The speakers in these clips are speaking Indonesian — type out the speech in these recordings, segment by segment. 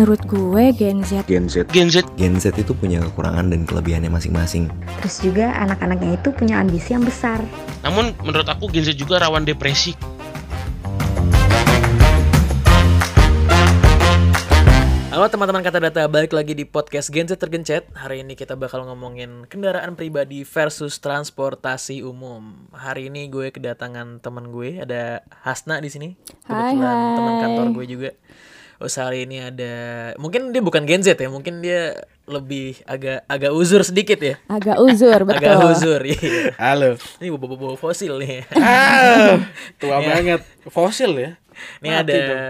Menurut gue Gen Z Gen Z Gen Z Gen Z itu punya kekurangan dan kelebihannya masing-masing. Terus juga anak-anaknya itu punya ambisi yang besar. Namun menurut aku Gen Z juga rawan depresi Halo teman-teman kata data, balik lagi di podcast Gen Z Tergencet. Hari ini kita bakal ngomongin kendaraan pribadi versus transportasi umum. Hari ini gue kedatangan teman gue, ada Hasna di sini. Hai, Kebetulan hai. teman kantor gue juga. Hari ini ada, mungkin dia bukan Gen Z ya, mungkin dia lebih agak agak uzur sedikit ya. agak uzur betul. Agak uzur, iya. Halo Ini bobo-bobo fosil nih. ah, Tua Iya. banget Fosil ya Ini Mati ada dong.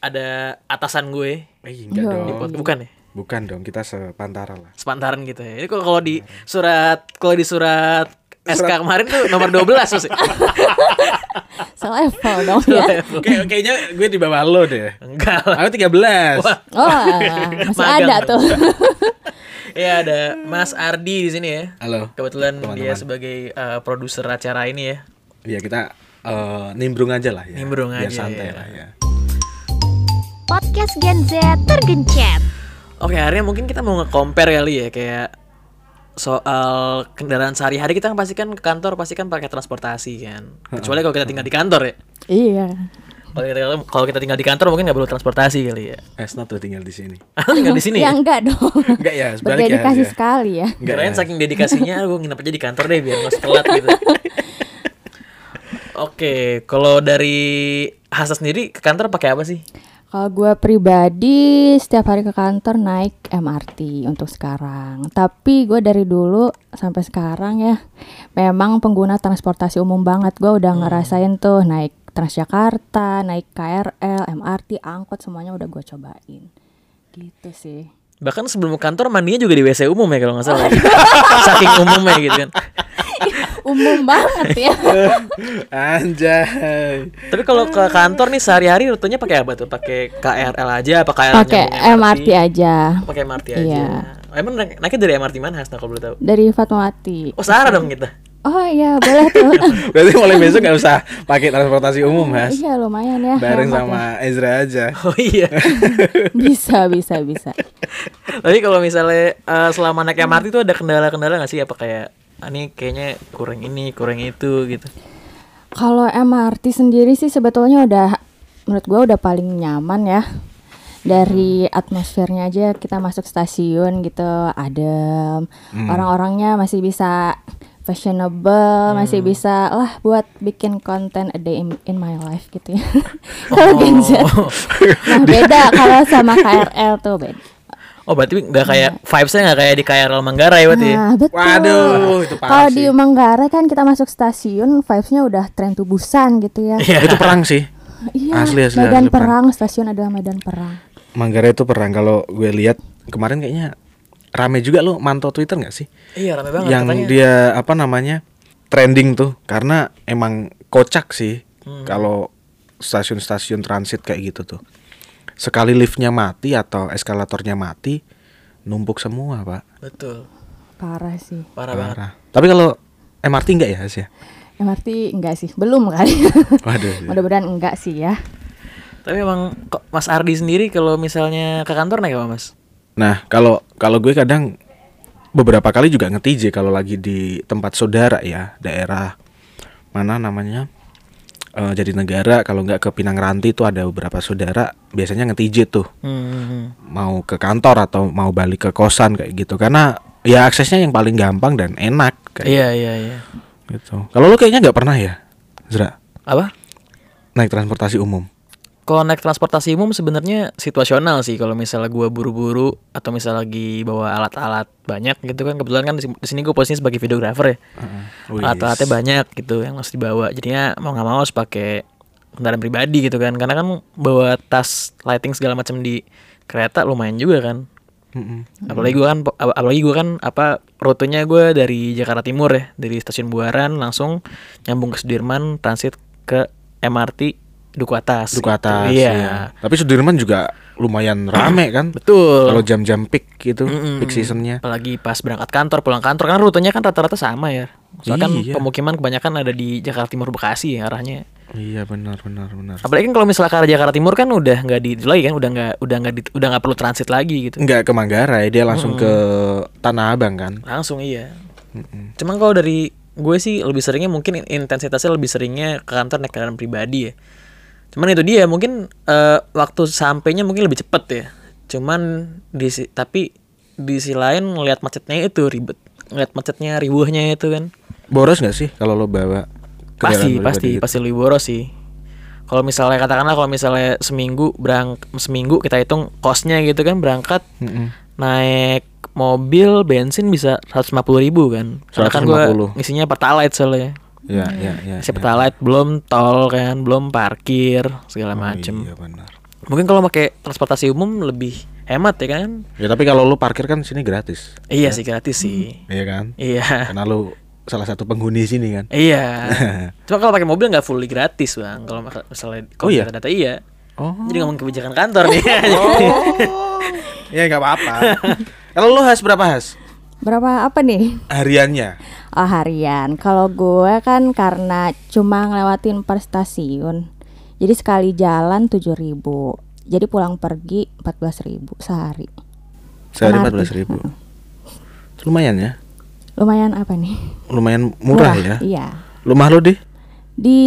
ada atasan gue. Eh enggak Yo. dong bukan ya? Bukan dong kita sepantara lah sepantaran gitu ya. Ini kalau kalau di surat kalau di surat SK kemarin tuh nomor 12 Mas. Selevel dong ya. Kayak Kayaknya gue di bawah lo deh Enggak. Aku 13 Wah. Oh, masih Magang ada tuh. Iya ada Mas Ardi di sini ya. Halo Kebetulan dia Teman-teman. sebagai uh, produser acara ini ya. Ya kita eh, nimbrung aja lah ya Nimbrung Biar aja, santai ya. lah ya Podcast Gen Z tergencet. Oke, akhirnya mungkin kita mau nge-compare kali ya kayak soal kendaraan sehari-hari kita kan pasti kan ke kantor pasti kan pakai transportasi kan. Kecuali kalau kita tinggal di kantor ya. iya. Kalau kita, kalau kita tinggal di kantor mungkin nggak perlu transportasi kali ya. Esna tuh tinggal di sini tinggal di sini Ya ya. enggak dong. Enggak ya sebalik ya Berdedikasi ya. sekali ya. Enggak Kirain ya. saking dedikasinya gue nginep aja di kantor deh biar nggak telat gitu. Oke, kalau dari Hasa sendiri ke kantor pakai apa sih? Kalau gue pribadi setiap hari ke kantor naik MRT untuk sekarang. Tapi gue dari dulu sampai sekarang ya memang pengguna transportasi umum banget. Gue udah ngerasain tuh naik Transjakarta, naik KRL, MRT, angkot semuanya udah gue cobain. Gitu sih. Bahkan sebelum ke kantor mandinya juga di WC umum ya kalau nggak salah. Saking umumnya gitu kan. Umum banget ya. Anjay Tapi kalau ke kantor nih sehari-hari rutenya pakai apa tuh? Pakai KRL aja apa KRL Pakai MRT aja. Pakai MRT aja. Iya. Emang naik, naiknya dari MRT mana Hasna kalau boleh tahu? Dari Fatmawati. Oh, Sarah dong kita. Oh iya boleh tuh. Berarti mulai besok gak usah pakai transportasi umum Mas iya lumayan ya. Bareng sama Ezra aja Oh iya. ya. Bisa bisa bisa. Tapi kalau misalnya eh, selama naik MRT itu ada kendala-kendala nggak sih? Apa kayak ini kayaknya kurang ini, kurang itu gitu. Kalau MRT sendiri sih sebetulnya udah menurut gua udah paling nyaman ya. Dari atmosfernya aja kita masuk stasiun gitu adem. Orang-orangnya masih bisa fashionable, masih bisa lah buat bikin konten a day in, in my life gitu ya. kalau Gen Z. Nah, beda kalau sama KRL tuh beda. Oh berarti nggak kayak vibesnya nggak kayak di KRL Manggarai berarti ya? Nah, betul. Waduh, itu parah Kalau di Manggarai kan kita masuk stasiun, vibes-nya udah tren tubusan gitu ya. Iya. Itu perang sih Iya, Asli, asli, medan asli, perang, stasiun adalah medan perang. Manggarai itu perang kalau gue lihat kemarin kayaknya rame juga lo mantau Twitter nggak sih? Iya rame banget yang katanya. dia apa namanya trending tuh karena emang kocak sih Hmm. kalau stasiun-stasiun transit kayak gitu tuh. Sekali liftnya mati atau eskalatornya mati numpuk semua pak. Betul. Parah sih. Parah, banget. Parah. Tapi kalau MRT enggak ya Has ya? MRT enggak sih, belum kali. Waduh. Mudah-mudahan enggak sih ya. Tapi emang kok Mas Ardi sendiri kalau misalnya ke kantor naik apa Mas? Nah, kalau kalau gue kadang beberapa kali juga nge-TJ kalau lagi di tempat saudara ya, daerah mana namanya? Eh jadi negara kalau nggak ke Pinang Ranti itu ada beberapa saudara biasanya nge-TJ tuh Hmm. mau ke kantor atau mau balik ke kosan kayak gitu karena ya aksesnya yang paling gampang dan enak kayak Iya iya iya. gitu. Kalau lu kayaknya nggak pernah ya, Zra, Apa? naik transportasi umum. Kalau naik transportasi umum sebenarnya situasional sih kalau misalnya gua buru-buru atau misalnya lagi bawa alat-alat banyak gitu kan kebetulan kan di sini gue posisinya sebagai videografer ya. Wis. Alat-alatnya banyak gitu yang harus dibawa. Jadinya mau nggak mau harus pakai kendaraan pribadi gitu kan. Karena kan bawa tas lighting segala macam di kereta lumayan juga kan. Mm-mm. Apalagi gua kan ap- apalagi gua kan apa rutenya gua dari Jakarta Timur ya, dari stasiun Buaran langsung nyambung ke Sudirman transit ke MRT Duku Atas. Duku gitu. atas. Iya. iya. Tapi Sudirman juga lumayan rame kan. Betul. Kalau jam-jam peak gitu, Mm-mm. peak seasonnya. Apalagi pas berangkat kantor, pulang kantor kan rutenya kan rata-rata sama ya. Soalnya kan Iya. pemukiman kebanyakan ada di Jakarta Timur Bekasi ya arahnya. Iya benar benar benar. Apalagi kan kalau misalnya ke arah Jakarta Timur kan udah nggak di lagi kan, udah nggak udah nggak udah nggak perlu transit lagi gitu. Enggak ke Manggarai, dia langsung ke Tanah Abang kan. Langsung iya. Cuman kalau dari gue sih lebih seringnya mungkin intensitasnya lebih seringnya ke kantor naik kendaraan pribadi ya. Cuman itu dia mungkin eh, waktu sampainya mungkin lebih cepet ya. Cuman di si- tapi di sisi lain ngelihat macetnya itu ribet. Ngelihat macetnya ribuhnya itu kan. Boros nggak sih kalau lo bawa Pasti pasti gitu? pasti lebih boros sih. Kalau misalnya katakanlah kalau misalnya seminggu berang seminggu kita hitung kosnya gitu kan berangkat Mm-mm. naik mobil bensin bisa 150 ribu kan Karena kan gue 150. ngisinya pertalite soalnya Ya ya ya. Isi ya. pertalite belum tol kan belum parkir segala Oh, macem Iya benar. mungkin kalau pakai transportasi umum lebih hemat ya kan Ya tapi kalau lo parkir kan sini gratis. iya sih gratis sih Iya kan? iya Karena lo salah satu penghuni sini kan. iya cuma kalau pakai mobil nggak fully gratis bang kalau misalnya kalau Oh, iya? data iya Oh. jadi ngomong kebijakan kantor nih Ya nggak apa-apa. kalau lo has berapa has? Berapa apa nih? Hariannya? Oh harian. Kalau gue kan karena cuma ngelewatin per stasiun. Jadi sekali jalan 7000 Jadi pulang pergi 14000 sehari. Sehari empat belas ribu. Lumayan ya. Lumayan apa nih? Lumayan murah, ya. Iya. Rumah lo di? Di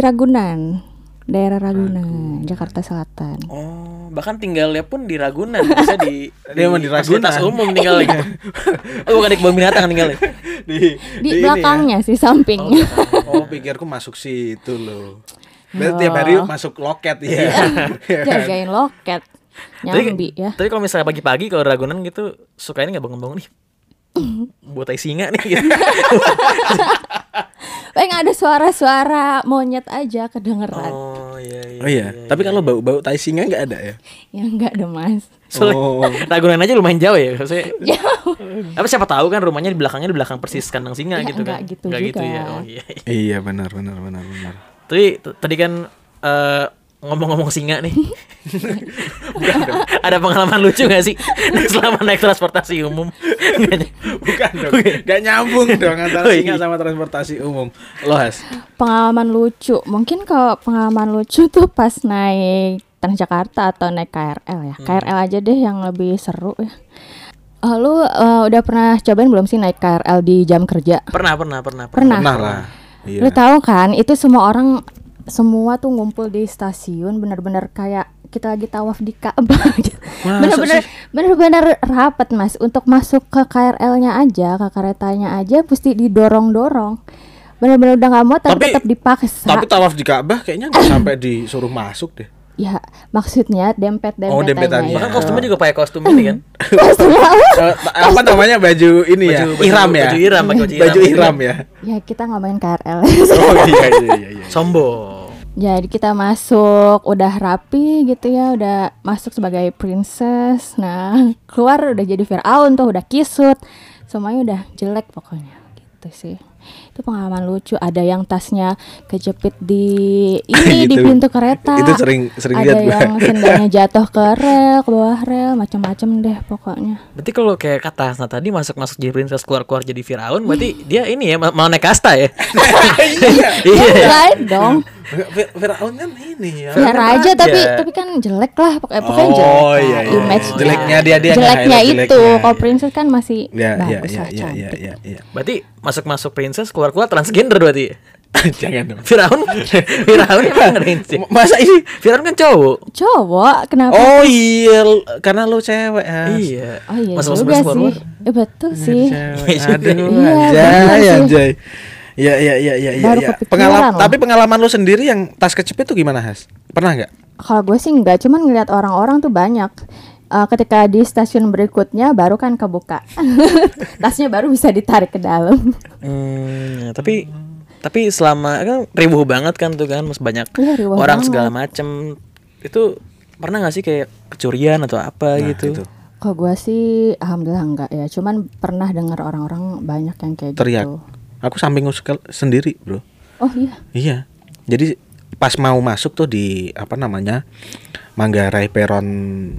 Ragunan, daerah Ragunan, Jakarta Selatan. oh bahkan tinggalnya pun di Ragunan bisa di Dia emang di fasilitas Ragunan. umum tinggal gitu oh bukan di kebun binatang tinggal di, Di, belakangnya sih sampingnya. Oh, pikirku masuk situ loh. Berarti tiap hari masuk loket ya. Jagain loket. Nyambi ya. Tapi kalau misalnya pagi-pagi kalau Ragunan gitu suka ini nggak bangun-bangun nih. Buat tai singa nih gitu. Pengen ada suara-suara monyet aja kedengeran. Oh iya iya. Oh iya, tapi kalau bau-bau tai singa nggak ada ya? Ya enggak ada mas. Soalnya Oh. Ragunan aja lumayan jauh ya. Maksudnya, Jauh. apa siapa tahu kan rumahnya di belakangnya di belakang persis kandang singa Ya, gitu nggak kan. gitu Nggak gitu juga. ya. Oh iya. iya. Iya benar benar benar benar. Tapi tadi kan eh, ngomong-ngomong singa nih. Bukan dong. Ada pengalaman lucu gak sih selama naik transportasi umum? Bukan dong, nggak nyambung dong antara Oh, singa iya. sama transportasi umum. Lo has? Pengalaman lucu. Mungkin kalau pengalaman lucu tuh pas naik Transjakarta atau naik KRL ya. KRL aja deh yang lebih seru ya. Lu eh, udah pernah cobain belum sih naik KRL di jam kerja? Pernah, pernah, pernah. Pernah. Pernah lah. Iya. Lu tahu kan itu semua orang semua tuh ngumpul di stasiun bener-bener kayak kita lagi tawaf di Ka'bah gitu. Bener-bener sih? bener-bener rapat Mas untuk masuk ke KRL-nya aja, ke keretanya aja pasti didorong-dorong. Bener-bener udah nggak mau tapi, Tapi- tetap dipaksa. Tapi tawaf di Ka'bah kayaknya nggak sampai disuruh masuk deh. ya maksudnya dempet-dempetannya Oh, dempetannya. Bahkan ya. kostumnya juga pakai kostum ini kan. Kostum apa? Eh, namanya baju ini ya? Baju- Iram ya. baju iram, baju iram. Baju iram ya. ya kita ngomongin KRL. Oh iya iya iya iya. Sombong. Jadi kita masuk udah rapi gitu ya, udah masuk sebagai princess. Nah, keluar udah jadi Firaun tuh, udah kisut. Semuanya udah jelek pokoknya gitu sih. Itu pengalaman lucu. Ada yang tasnya kejepit di ini di Gitu. pintu kereta. Itu sering- sering Ada lihat gua. yang sendalnya jatuh ke rel, ke bawah rel, macam-macam deh pokoknya. Berarti kalau kayak kata Hasna tadi masuk-masuk jadi princess keluar-keluar jadi Firaun berarti dia ini ya ma- mau naik kasta ya. Iya. Iya. Lain dong. Fir- Firaun kan ini ya. Biar aja tapi tapi kan jelek lah pokoknya, pokoknya jelek. Oh, iya, iya. image Jeleknya dia- dia jeleknya nge-highlight itu. jeleknya. Kalau princess kan masih Ya ya bagus ya lah ya ya cantik. ya ya. Berarti masuk-masuk princess keluar-keluar transgender berarti. ya? Jangan dong. Firaun Firaun emang ada sih. Masa ini? Firaun kan cowok. Cowok kenapa? Oh iya, karena lu cewek ya. Iya. Oh iya Masuk-masuk juga keluar-keluar. sih. Eh, betul sih. Aduh, Iya, anjay, bener sih. anjay. Ya, ya, ya, ya, ya, Baru ya. Pengalaman, tapi pengalaman lu sendiri yang tas kejepit tuh gimana, Has? Pernah nggak? Kalau gue sih enggak, cuman ngeliat orang-orang tuh banyak. Eh, ketika di stasiun berikutnya baru kan kebuka. Tasnya baru bisa ditarik ke dalam. Hmm, ya, tapi tapi selama kan ribuh banget kan tuh kan mas banyak ribuh orang banget. segala macem itu pernah nggak sih kayak kecurian atau apa Nah, gitu? itu. Kalau gue sih alhamdulillah enggak ya, cuman pernah dengar orang-orang banyak yang kayak Teriak. gitu. Aku samping sendiri, Bro. Oh iya. Iya. Jadi pas mau masuk tuh di apa namanya? Manggarai peron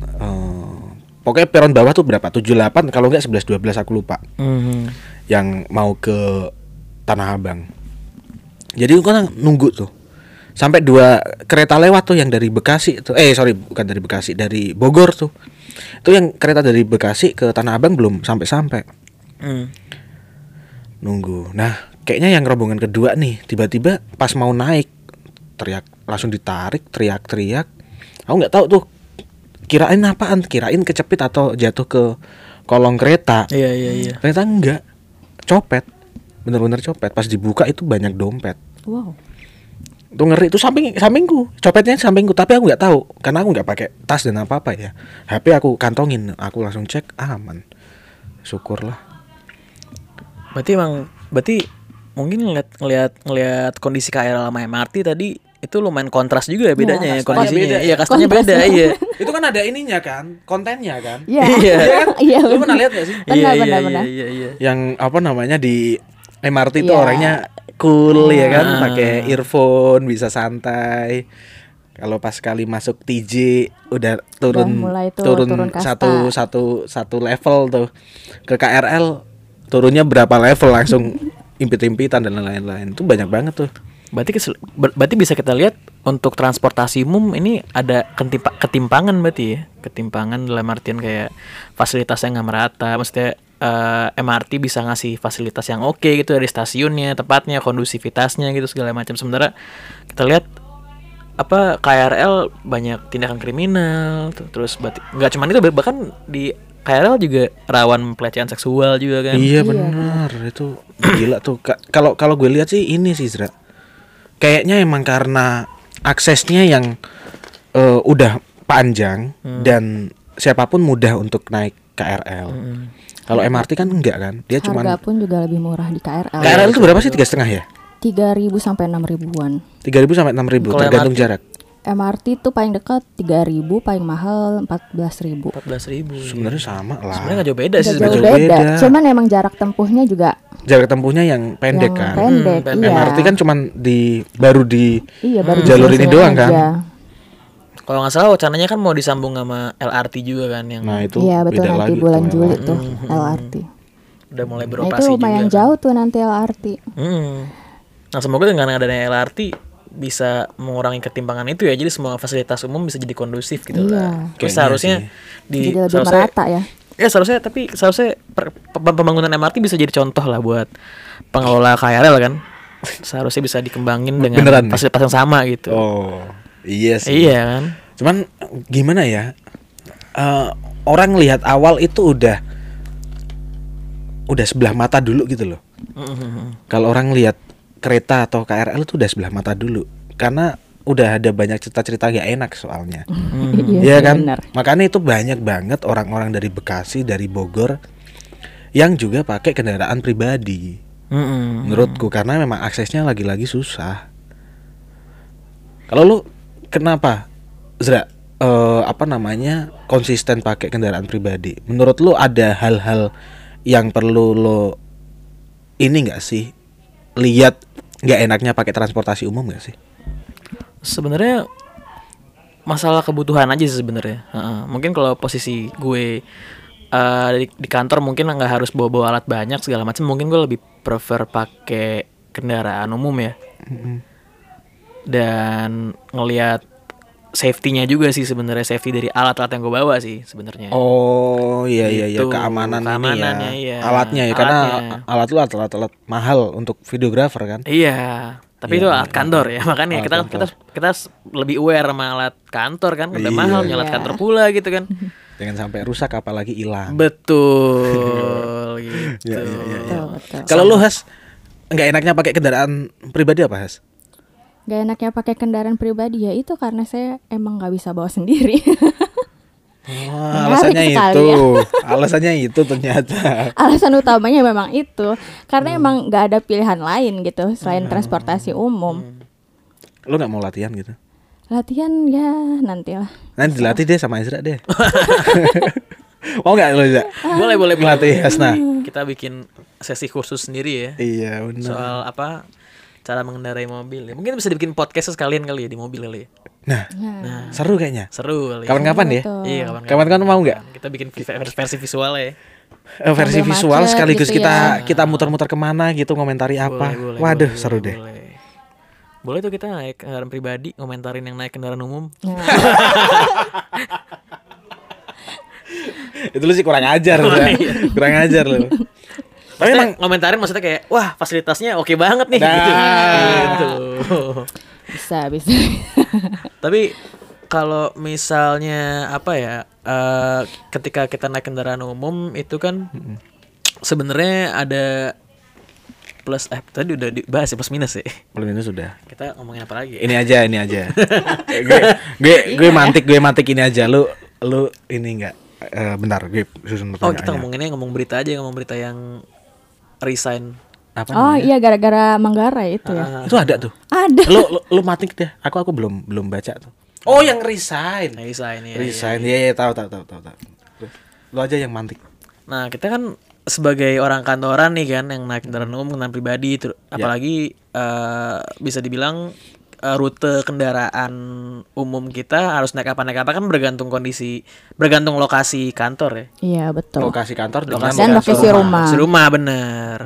eh, pokoknya peron bawah tuh berapa? 78 kalau enggak 11 12 aku lupa. Hmm. yang mau ke Tanah Abang. Jadi kan nunggu tuh sampai dua kereta lewat tuh yang dari Bekasi tuh eh sorry bukan dari Bekasi dari Bogor tuh itu yang kereta dari Bekasi ke Tanah Abang belum sampai sampai Hmm. nunggu nah kayaknya yang rombongan kedua nih tiba-tiba pas mau naik teriak langsung ditarik teriak-teriak aku nggak tahu tuh kirain apaan? Kirain kecepit atau jatuh ke kolong kereta? Iya iya iya. ternyata enggak copet. Bener-bener copet. Pas dibuka itu banyak dompet. Wow. itu ngeri. Itu samping sampingku. Copetnya sampingku. Tapi aku nggak tahu. Karena aku nggak pakai tas dan apa apa ya HP aku kantongin. Aku langsung cek. Aman. Syukurlah. Berarti emang berarti mungkin ngeliat ngeliat ngeliat kondisi KRL sama MRT tadi itu lumayan kontras juga ya bedanya ya, kastanya kondisinya. beda Iya, ya. kastanya beda, iya. itu kan ada ininya kan kontennya kan Iya. Iya. Iya. lu bener. pernah lihat gak sih iya, iya, benar. iya, iya. yang apa namanya di MRT itu Iya. orangnya cool ya kan Ah. pakai earphone bisa santai kalau pas kali masuk TJ udah turun mulai tuh, turun, turun kasta. satu satu satu level tuh ke KRL turunnya berapa level langsung impit-impitan dan lain-lain itu banyak banget tuh Berarti kesel- ber- berarti bisa kita lihat untuk transportasi umum ini ada ketimpa- ketimpangan berarti ya. Ketimpangan dalam artian kayak fasilitasnya nggak merata. Maksudnya eh, MRT bisa ngasih fasilitas yang oke gitu dari stasiunnya, tepatnya, kondusivitasnya gitu segala macam. Sementara kita lihat apa KRL banyak tindakan kriminal tuh. terus berarti nggak cuma itu bahkan di KRL juga rawan pelecehan seksual juga kan. Iya benar itu gila tuh Ka- kalau kalau gue lihat sih ini sih Zra kayaknya emang karena aksesnya yang eh, udah panjang dan siapa pun mudah untuk naik KRL. Kalau MRT kan enggak kan dia cuma Harga pun juga lebih murah di KRL. KRL itu berapa sih tiga setengah ya? Tiga ribu sampai enam ribuan. Tiga ribu sampai enam ribu tergantung MRT? jarak. MRT tuh paling dekat tiga ribu, paling mahal empat belas ribu. 14.000 ribu. Sebenarnya sama lah. Sebenarnya nggak jauh beda sih Nggak sebenarnya. jauh jauh beda. beda. Cuman emang jarak tempuhnya juga Jarak tempuhnya yang pendek yang kan. pendek. Hmm, iya. MRT kan cuman di baru di iya baru jalur ini doang kan? aja. Kalau nggak salah wacananya kan mau disambung sama LRT juga kan yang Nah itu Iya betul beda nanti lagi bulan tuh, Juli LRT. tuh LRT. udah mulai Nah, beroperasi itu lumayan juga. jauh tuh nanti LRT. Hmm. Nah semoga dengan adanya LRT bisa mengurangi ketimpangan itu ya. Jadi semua fasilitas umum bisa jadi kondusif gitu Iya. lah. Terus Kayaknya seharusnya di Jadi lebih seharusnya, merata ya. ya seharusnya tapi seharusnya per- pe- pembangunan MRT bisa jadi contoh lah buat pengelola KRL kan. Seharusnya bisa dikembangin dengan Beneran nih? fasilitas yang sama gitu. Oh iya sih. Iya kan. Cuman gimana ya? Eh, orang lihat awal itu udah udah sebelah mata dulu gitu loh. Kalau orang lihat kereta atau KRL itu udah sebelah mata dulu karena udah ada banyak cerita-cerita gak enak soalnya. Iya Iya sih, kan? benar. Makanya itu banyak banget orang-orang dari Bekasi, dari Bogor yang juga pakai kendaraan pribadi. Mm-mm. Menurutku karena memang aksesnya lagi-lagi susah. Kalau lu kenapa Zra eh, apa namanya konsisten pakai kendaraan pribadi? Menurut lu ada hal-hal yang perlu lo ini enggak sih lihat nggak enaknya pakai transportasi umum nggak sih? sebenarnya masalah kebutuhan aja sih sebenarnya. Heeh. Mungkin kalau posisi gue eh, di, di kantor mungkin nggak harus bawa-bawa alat banyak segala macam. Mungkin gue lebih prefer pakai kendaraan umum ya. Dan ngelihat safety-nya juga sih sebenarnya safety dari alat-alat yang gue bawa sih sebenarnya. Oh iya iya iya Gitu, keamanan keamanannya, ini iya. ya. Alatnya ya karena Alatnya. alat lu alat alat mahal untuk videografer kan. Iya, tapi Iya, itu iya, alat kantor ya. Makanya Alat kita kantor. kita kita lebih aware sama alat kantor kan, udah Iya, mahal iya. alat kantor pula gitu kan. Jangan sampai rusak apalagi hilang. Betul gitu. Iya, iya, iya, iya. Betul, betul. Kalau lu Has nggak enaknya pakai kendaraan pribadi apa Has? Gak enaknya pakai kendaraan pribadi ya itu karena saya emang nggak bisa bawa sendiri. Menarik alasannya itu, ya. alasannya itu ternyata. Alasan utamanya memang itu karena Hmm. emang nggak ada pilihan lain gitu selain transportasi umum. Lu nggak mau latihan gitu? Latihan ya nantilah. Nanti dilatih deh sama Ezra deh. mau nggak lu Ezra? Boleh boleh. Ngelatih Hasna. Kita bikin sesi khusus sendiri ya Iya benar. soal apa cara mengendarai mobil. Ya, mungkin bisa dibikin podcast sekalian kali ya di mobil kali ya. Nah, Nah, seru kayaknya. Seru kali. ya. Kapan-kapan ya? Iya, kapan-kapan. Kapan-kapan mau nggak? Kita bikin versi, versi visual ya. Eh, versi Sambil visual macet sekaligus gitu kita ya. kita muter-muter ke mana gitu komentari apa. Boleh, boleh, Waduh, boleh, seru boleh, deh. boleh. Boleh tuh kita naik kendaraan pribadi, komentarin yang naik kendaraan umum. Nah, Itu lu sih kurang ajar ya. kurang ajar lu. Tapi emang komentarin maksudnya kayak, wah fasilitasnya oke banget nih. Nah. Gitu. Gitu. bisa bisa. Tapi kalau misalnya apa ya, eh, ketika kita naik kendaraan umum itu kan sebenarnya ada plus eh tadi udah dibahas ya plus minus ya. belum ini sudah. Kita ngomongin apa lagi? Ini aja, ini aja. gue gue gue mantik, gue mantik ini aja. Lu lu ini enggak eh, bentar, gue susun Oh pertanyaannya. kita ngomonginnya ngomong berita aja, ngomong berita yang resign. apa Oh namanya? iya gara-gara Manggarai itu ya. Itu ada tuh. Ada. lu, lu lu matik deh. Aku aku belum belum baca tuh. Oh, yang resign. Resign ya. resign. Iya, iya, tahu tahu tahu tahu tahu. Lu, aja yang mantik. Nah kita kan sebagai orang kantoran nih kan yang naik kendaraan umum kendaraan pribadi, ter- apalagi eh, bisa dibilang eh, rute kendaraan umum kita harus naik apa naik apa kan bergantung kondisi, bergantung lokasi kantor ya. Iya betul. Lokasi kantor dengan Dan lokasi rumah. Lokasi rumah bener.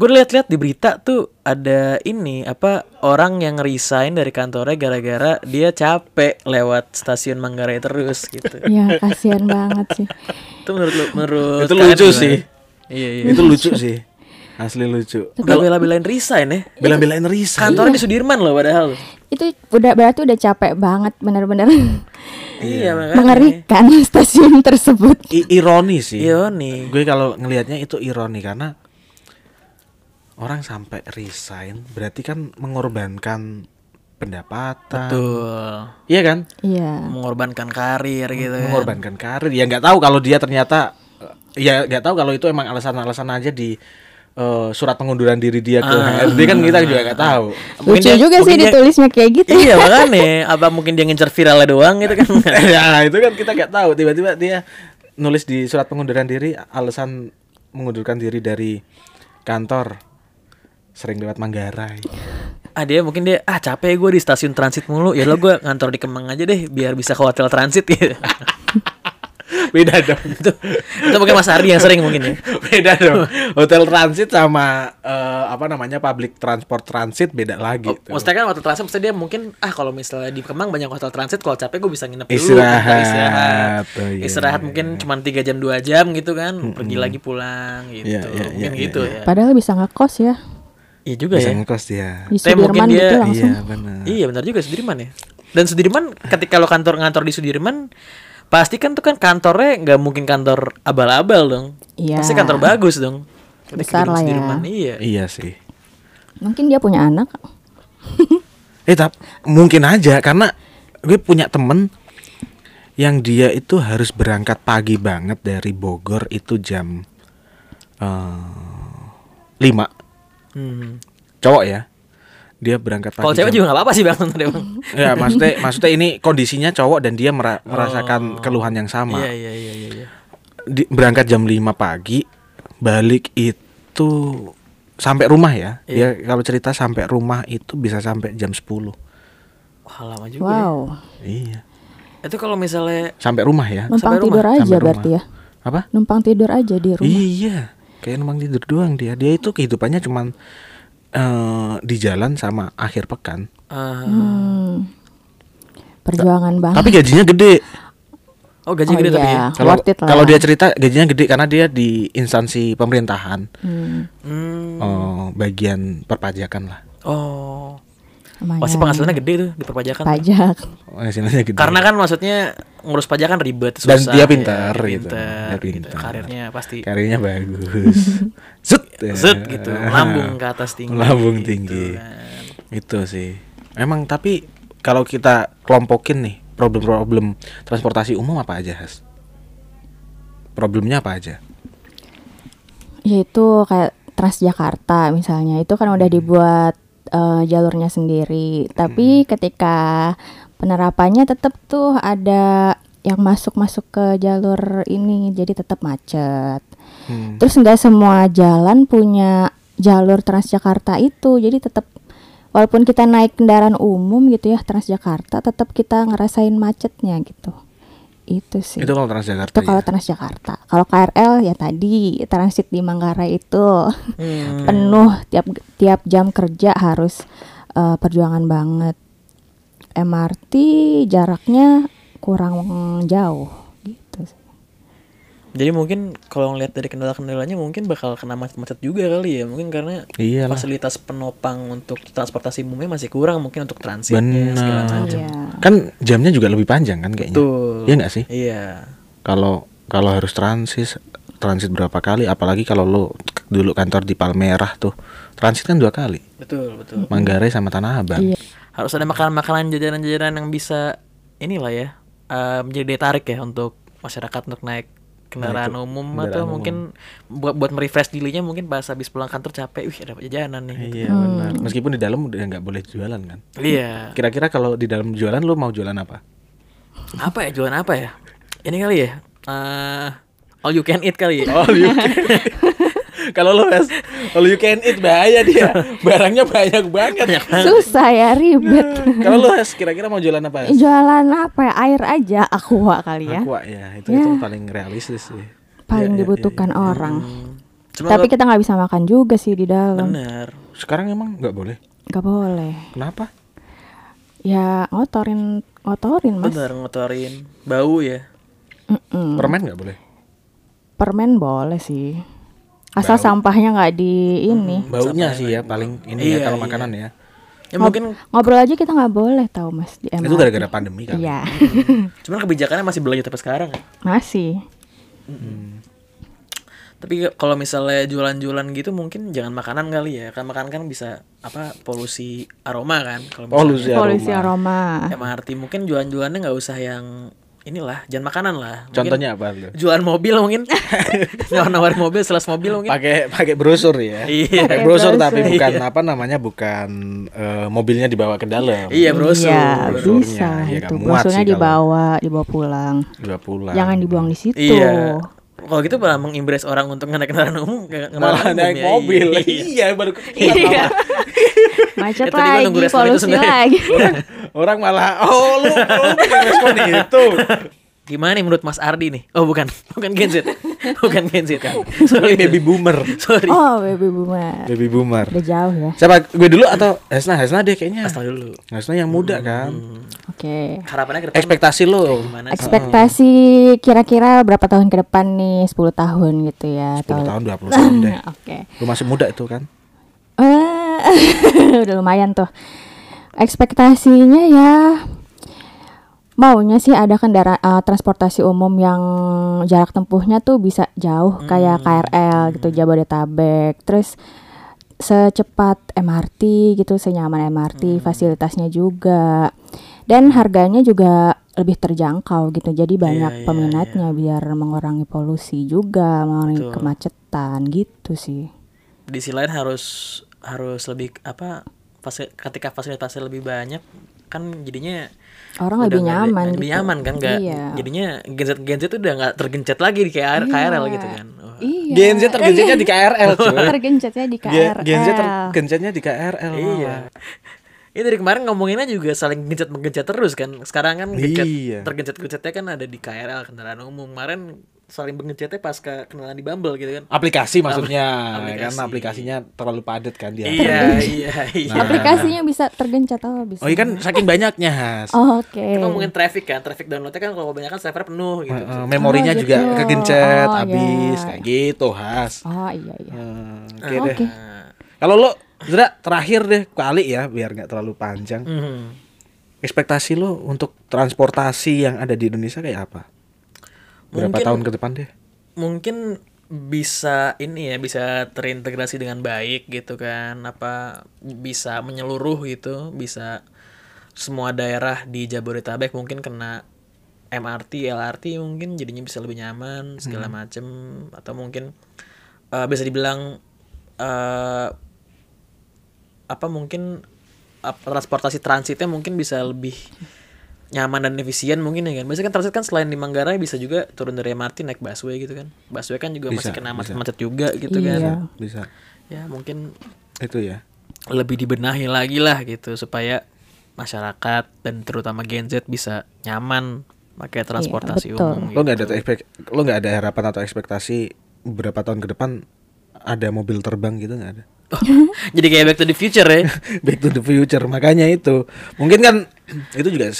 Gue lihat-lihat di berita tuh ada ini apa orang yang resign dari kantornya gara-gara dia capek lewat stasiun Manggarai terus gitu. Iya kasihan banget sih. Itu menurut lu, menurut Itu lucu sih. Iya iya. Itu lucu sih. Asli lucu. Udah bela-belain resign ya. Bela-belain resign. Kantornya di Sudirman loh padahal. Itu udah berarti udah capek banget bener-bener Iya, makanya. mengerikan stasiun tersebut. I- ironi sih. Iya nih. Gue kalau ngelihatnya itu ironi karena orang sampai resign berarti kan mengorbankan pendapatan. Betul. Iya kan? Iya. Mengorbankan karir gitu ya. Mengorbankan karir. Ya nggak tahu kalau dia ternyata ya nggak tahu kalau itu emang alasan-alasan aja di eh, surat pengunduran diri dia ke HRD kan kita juga nggak tahu. Mungkin Lucu dia- juga sih dia- ditulisnya kayak gitu. Iya makanya apa mungkin dia ngincer viralnya doang gitu kan. ya itu kan kita nggak tahu. Tiba-tiba dia nulis di surat pengunduran diri alasan mengundurkan diri dari kantor sering lewat Manggarai. ah dia mungkin dia ah capek gue di stasiun transit mulu ya lo gue ngantor di Kemang aja deh biar bisa ke hotel transit gitu. Beda dong. itu, itu mungkin Mas Ardi yang sering mungkin ya. beda dong. Hotel transit sama eh, apa namanya public transport transit beda lagi. Oh, tuh. maksudnya kan hotel transit maksudnya dia mungkin ah kalau misalnya di Kemang banyak hotel transit kalau capek gue bisa nginep dulu Istirahat. bentar istirahat Oh, iya, istirahat iya, mungkin cuma tiga jam dua jam gitu kan pergi lagi pulang gitu Iya, iya, mungkin iya, gitu iya. ya Padahal bisa ngekos ya iya juga bisa ya ngekos dia. di Tapi mungkin Sudirman dia- gitu langsung. Iya benar. iya benar juga Sudirman ya dan Sudirman ketika lo kantor ngantor di Sudirman pasti kan tuh kan kantornya nggak mungkin kantor abal-abal dong Iya. pasti kantor bagus dong Besar lah ya. Sudirman iya Iya sih. Mungkin dia punya anak. Eh tapi mungkin aja karena gue punya temen yang dia itu harus berangkat pagi banget dari Bogor itu jam eh 5 Hmm. cowok ya. Dia berangkat pagi. kalau cewek juga nggak apa-apa sih bang bang Ya maksudnya maksudnya ini kondisinya cowok dan dia mera- merasakan keluhan yang sama. iya iya iya iya iya. Di- berangkat jam 5 pagi, balik itu sampai rumah ya. Iya. Dia kalau cerita sampai rumah itu bisa sampai jam 10. Wah lama juga ya. Wow. Iya. Itu kalau misalnya Sampai rumah ya. Numpang Sampai tidur rumah, aja sampai berarti rumah. ya. Apa? Numpang tidur aja di rumah. Iya. Kayak numpang tidur doang dia. Dia itu kehidupannya cuman eh, di jalan sama akhir pekan. ah, Hmm. Perjuangan banget. Tapi gajinya gede. oh gaji Oh gede tapi ya. iya, Kalau it lah. kalau dia cerita gajinya gede karena dia di instansi pemerintahan. Hmm, Hmm. Oh, bagian perpajakan lah. Oh. Lumayan. Pasti penghasilannya gede tuh di perpajakan. Pajak. Hasilnya gede. Karena kan maksudnya ngurus pajak kan ribet Dan susah. dia pintar ya, gitu. pintar, Dia gitu. pintar. Karirnya pasti karirnya bagus. Zut. ya. zet gitu, lambung ke atas tinggi. Lambung gitu tinggi. kan. Itu sih. Emang tapi kalau kita kelompokin nih problem-problem transportasi umum apa aja, Has? Problemnya apa aja? Yaitu kayak Transjakarta misalnya itu kan udah dibuat eh, jalurnya sendiri. Tapi ketika penerapannya tetap tuh ada yang masuk-masuk ke jalur ini jadi tetap macet. Hmm. Terus nggak semua jalan punya jalur Transjakarta itu, jadi tetap walaupun kita naik kendaraan umum gitu ya Transjakarta, tetap kita ngerasain macetnya gitu. Itu sih. Itu kalau Transjakarta. Itu kalau ya? Transjakarta. Kalau KRL ya tadi transit di Manggarai itu Hmm. penuh tiap tiap jam kerja harus eh, perjuangan banget. MRT jaraknya kurang jauh. Jadi mungkin kalau ngeliat dari kendala-kendalanya mungkin bakal kena macet-macet juga kali ya. Mungkin karena Iyalah. fasilitas penopang untuk transportasi umumnya masih kurang mungkin untuk transitnya Benar. segala macam. Iya. Kan jamnya juga lebih panjang kan kayaknya. Betul. Iya nggak sih? Iya. Kalau kalau harus transit transit berapa kali apalagi kalau lo dulu kantor di Palmerah tuh transit kan dua kali Betul, betul. Manggarai sama Tanah Abang Iya. Harus ada makanan-makanan jajanan-jajanan yang bisa inilah ya eh, menjadi daya tarik ya untuk masyarakat untuk naik kendaraan Nah, itu, umum kendaraan atau umum. mungkin buat buat merefresh dirinya mungkin pas habis pulang kantor capek, wih ada jajanan nih. gitu. iya benar meskipun di dalam udah nggak boleh jualan kan Iya. kira-kira kalau di dalam jualan lo mau jualan apa Apa ya jualan apa ya? Ini kali ya. eh all you can eat kali ya. all you can kalau lo Mas, all you can eat bahaya dia barangnya banyak banget Susah ya ribet. kalau lo Has, kira-kira mau jualan apa Has? Jualan apa ya? Air aja aqua kali ya. Aqua ya itu Ya. itu paling realistis sih Paling Ya, ya, dibutuhkan orang. Cuma Tapi kalau- kita nggak bisa makan juga sih di dalam. bener. sekarang emang nggak boleh Gak boleh. kenapa Ya ngotorin ngotorin mas. Bener ngotorin bau ya. Mm-mm. permen nggak boleh Permen boleh sih. Asal sampahnya nggak di ini. baunya sih ya paling ini Iya, ya kalau iya. makanan ya Ya mungkin Ngobrol aja kita nggak boleh tahu mas di itu gara-gara pandemi kan Iya cuman kebijakannya masih berlanjut sampai sekarang ya. masih. Tapi kalau misalnya jualan-jualan gitu mungkin jangan makanan kali ya. Kan makanan kan bisa apa polusi aroma kan kalau Polusi misalnya Polusi aroma. MRT mungkin jualan-jualannya nggak usah yang inilah, jangan makanan lah. Mungkin contohnya apa lo jualan mobil mungkin nawar-nawarin mobil sales mobil mungkin pakai pakai brosur ya Iya. pakai brosur tapi bukan Iya. apa namanya bukan eh, mobilnya dibawa ke dalam iya brosur Iya bisa Ya, itu. Brosurnya dibawa dibawa pulang. dibawa pulang Jangan dibuang di situ. iya kalau gitu malah mengimpress orang untuk naik kendaraan umum malah kendaraan naik umum ya. mobil Iya. iya baru kepikiran Iya. malah. Macet Ya, lagi, polusi lagi. orang, orang malah oh lu lu respon itu gimana nih menurut Mas Ardi nih? Oh bukan. Bukan Gen Z. Bukan Gen Z kan? Sorry. Baby boomer. Sorry. Oh, baby boomer. baby boomer. Udah jauh ya. siapa? Gue dulu atau Hesna? Hesna deh kayaknya. Asal dulu. Hesna yang muda kan? Oke. harapannya ke depan ekspektasi lo? Ekspektasi kira-kira berapa tahun ke depan nih? 10 tahun gitu ya. 10 atau- tahun 20 tahun deh. Oke. lu masih muda itu kan? Eh, udah lumayan tuh. Ekspektasinya ya maunya sih ada kendaraan eh, transportasi umum yang jarak tempuhnya tuh bisa jauh kayak KRL gitu Jabodetabek. Terus secepat MRT gitu, senyaman MRT, fasilitasnya juga. Dan harganya juga lebih terjangkau gitu. Jadi banyak iya, peminatnya biar mengurangi polusi juga, mengurangi Betul. kemacetan gitu sih. di sisi lain harus harus lebih apa fasi- ketika fasilitasnya lebih banyak kan jadinya Orang lebih nyaman lebih gitu. nyaman kan nggak Iya. jadinya Gen Z Gen Z tuh udah nggak tergencet lagi di KR, KRL gitu kan Oh. Iya. Gen Z tergencetnya di KRL cuy tergencetnya di KRL. Gen Z tergencetnya di KRL iya ini dari kemarin ngomonginnya juga saling gencet menggencet terus kan sekarang kan gencet Iya. tergencet gencetnya kan ada di KRL kendaraan umum kemarin saling menggencetnya pas ke kenalan di Bumble gitu kan aplikasi maksudnya Aplikasi. karena aplikasinya terlalu padat kan dia iya iya iya Nah. Aplikasinya bisa tergencet oh bisa. oh iya kan saking banyaknya has Oh, Oke. kita ngomongin traffic kan traffic downloadnya kan kalau kebanyakan server penuh gitu Eh, memorinya Oh, juga gitu. kegencet Oh, habis iya. kayak gitu has Oh iya iya. Eh, oke Oke. deh kalau lo Zra terakhir deh kali ya biar nggak terlalu panjang Mhm. ekspektasi lo untuk transportasi yang ada di Indonesia kayak apa berapa Mungkin- tahun ke depan deh? Mungkin bisa ini ya bisa terintegrasi dengan baik gitu kan. Apa bisa menyeluruh gitu bisa semua daerah di Jabodetabek mungkin kena MRT LRT mungkin jadinya bisa lebih nyaman segala macem. Atau mungkin eh, bisa dibilang eh apa mungkin apa, transportasi transitnya mungkin bisa lebih nyaman dan efisien mungkin ya kan. Biasanya kan transit kan selain di Manggarai bisa juga turun dari MRT naik busway gitu kan. Busway kan juga Bisa, masih kena macet-macet juga gitu Iya. kan. bisa Ya mungkin itu ya lebih dibenahi lagi lah gitu supaya masyarakat dan terutama Gen Z bisa nyaman pakai transportasi betul. umum. lo nggak gitu. ada ekspek lo nggak ada harapan atau ekspektasi beberapa tahun ke depan ada mobil terbang gitu nggak ada Jadi kayak Back to the Future ya. Back to the Future makanya itu mungkin kan itu juga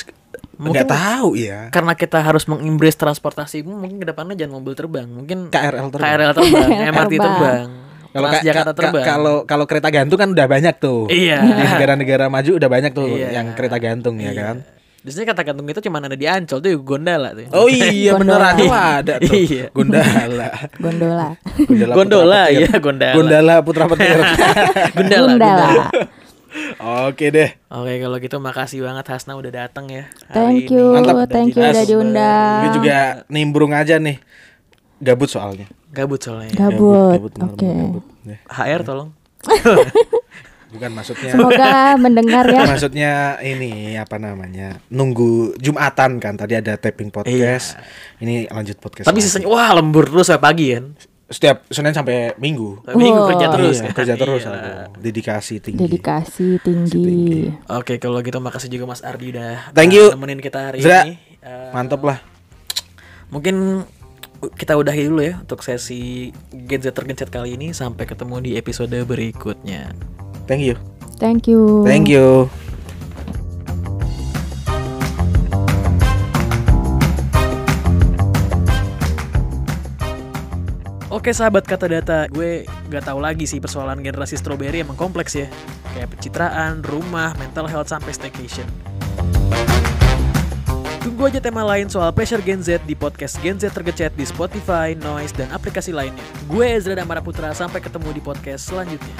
Mungkin- nggak tahu ya Karena kita harus mengimbres transportasi mungkin ke depannya jangan mobil terbang, mungkin KRL terbang. KRL terbang, MRT Terbang. terbang, Kalau ka- Transjakarta ka- ka- terbang. kalau kalau kereta gantung kan udah banyak tuh. Iya. Di negara-negara maju udah banyak tuh Iya. yang kereta gantung ya kan. Biasanya kata gantung itu cuma ada di Ancol tuh Gondala tuh. Oh iya Gondola. beneran tuh ada tuh. Iya. Gondala. Gondola. Gondola, Putra Petir. iya, Gondala. Gondala Putra Petir. Gundala, Gundala. Oke deh. Oke kalau gitu makasih banget Hasna udah datang ya. hari Thank ini. you, Mantap. thank you udah diundang. Gue juga nimbrung aja nih. Gabut soalnya. Gabut soalnya. Gabut. Oke. Ya, HR tolong. Bukan maksudnya Semoga mendengar ya. Maksudnya ini apa namanya? Nunggu Jumatan kan tadi ada taping podcast. Ini lanjut podcast. Tapi lagi. sisanya wah lembur terus sampai pagi kan. Setiap Senin sampai Minggu. Minggu Wow. kerja terus Iya, kan. kerja terus Iya. aku. Dedikasi tinggi. Dedikasi tinggi. Oke kalau gitu makasih juga Mas Ardi udah Thank you. nemenin kita hari Zra. ini. Uh, Mantep lah. Mungkin kita udahi dulu ya untuk sesi Gen Z tergencet kali ini sampai ketemu di episode berikutnya. Thank you. Thank you. Thank you. Oke sahabat kata data, gue gak tahu lagi sih persoalan generasi strawberry emang kompleks ya. Kayak pencitraan, rumah, mental health sampai staycation. Tunggu aja tema lain soal pressure Gen Z di podcast Gen Z tergecet di Spotify, Noise, dan aplikasi lainnya. Gue Ezra Damara Putra, sampai ketemu di podcast selanjutnya.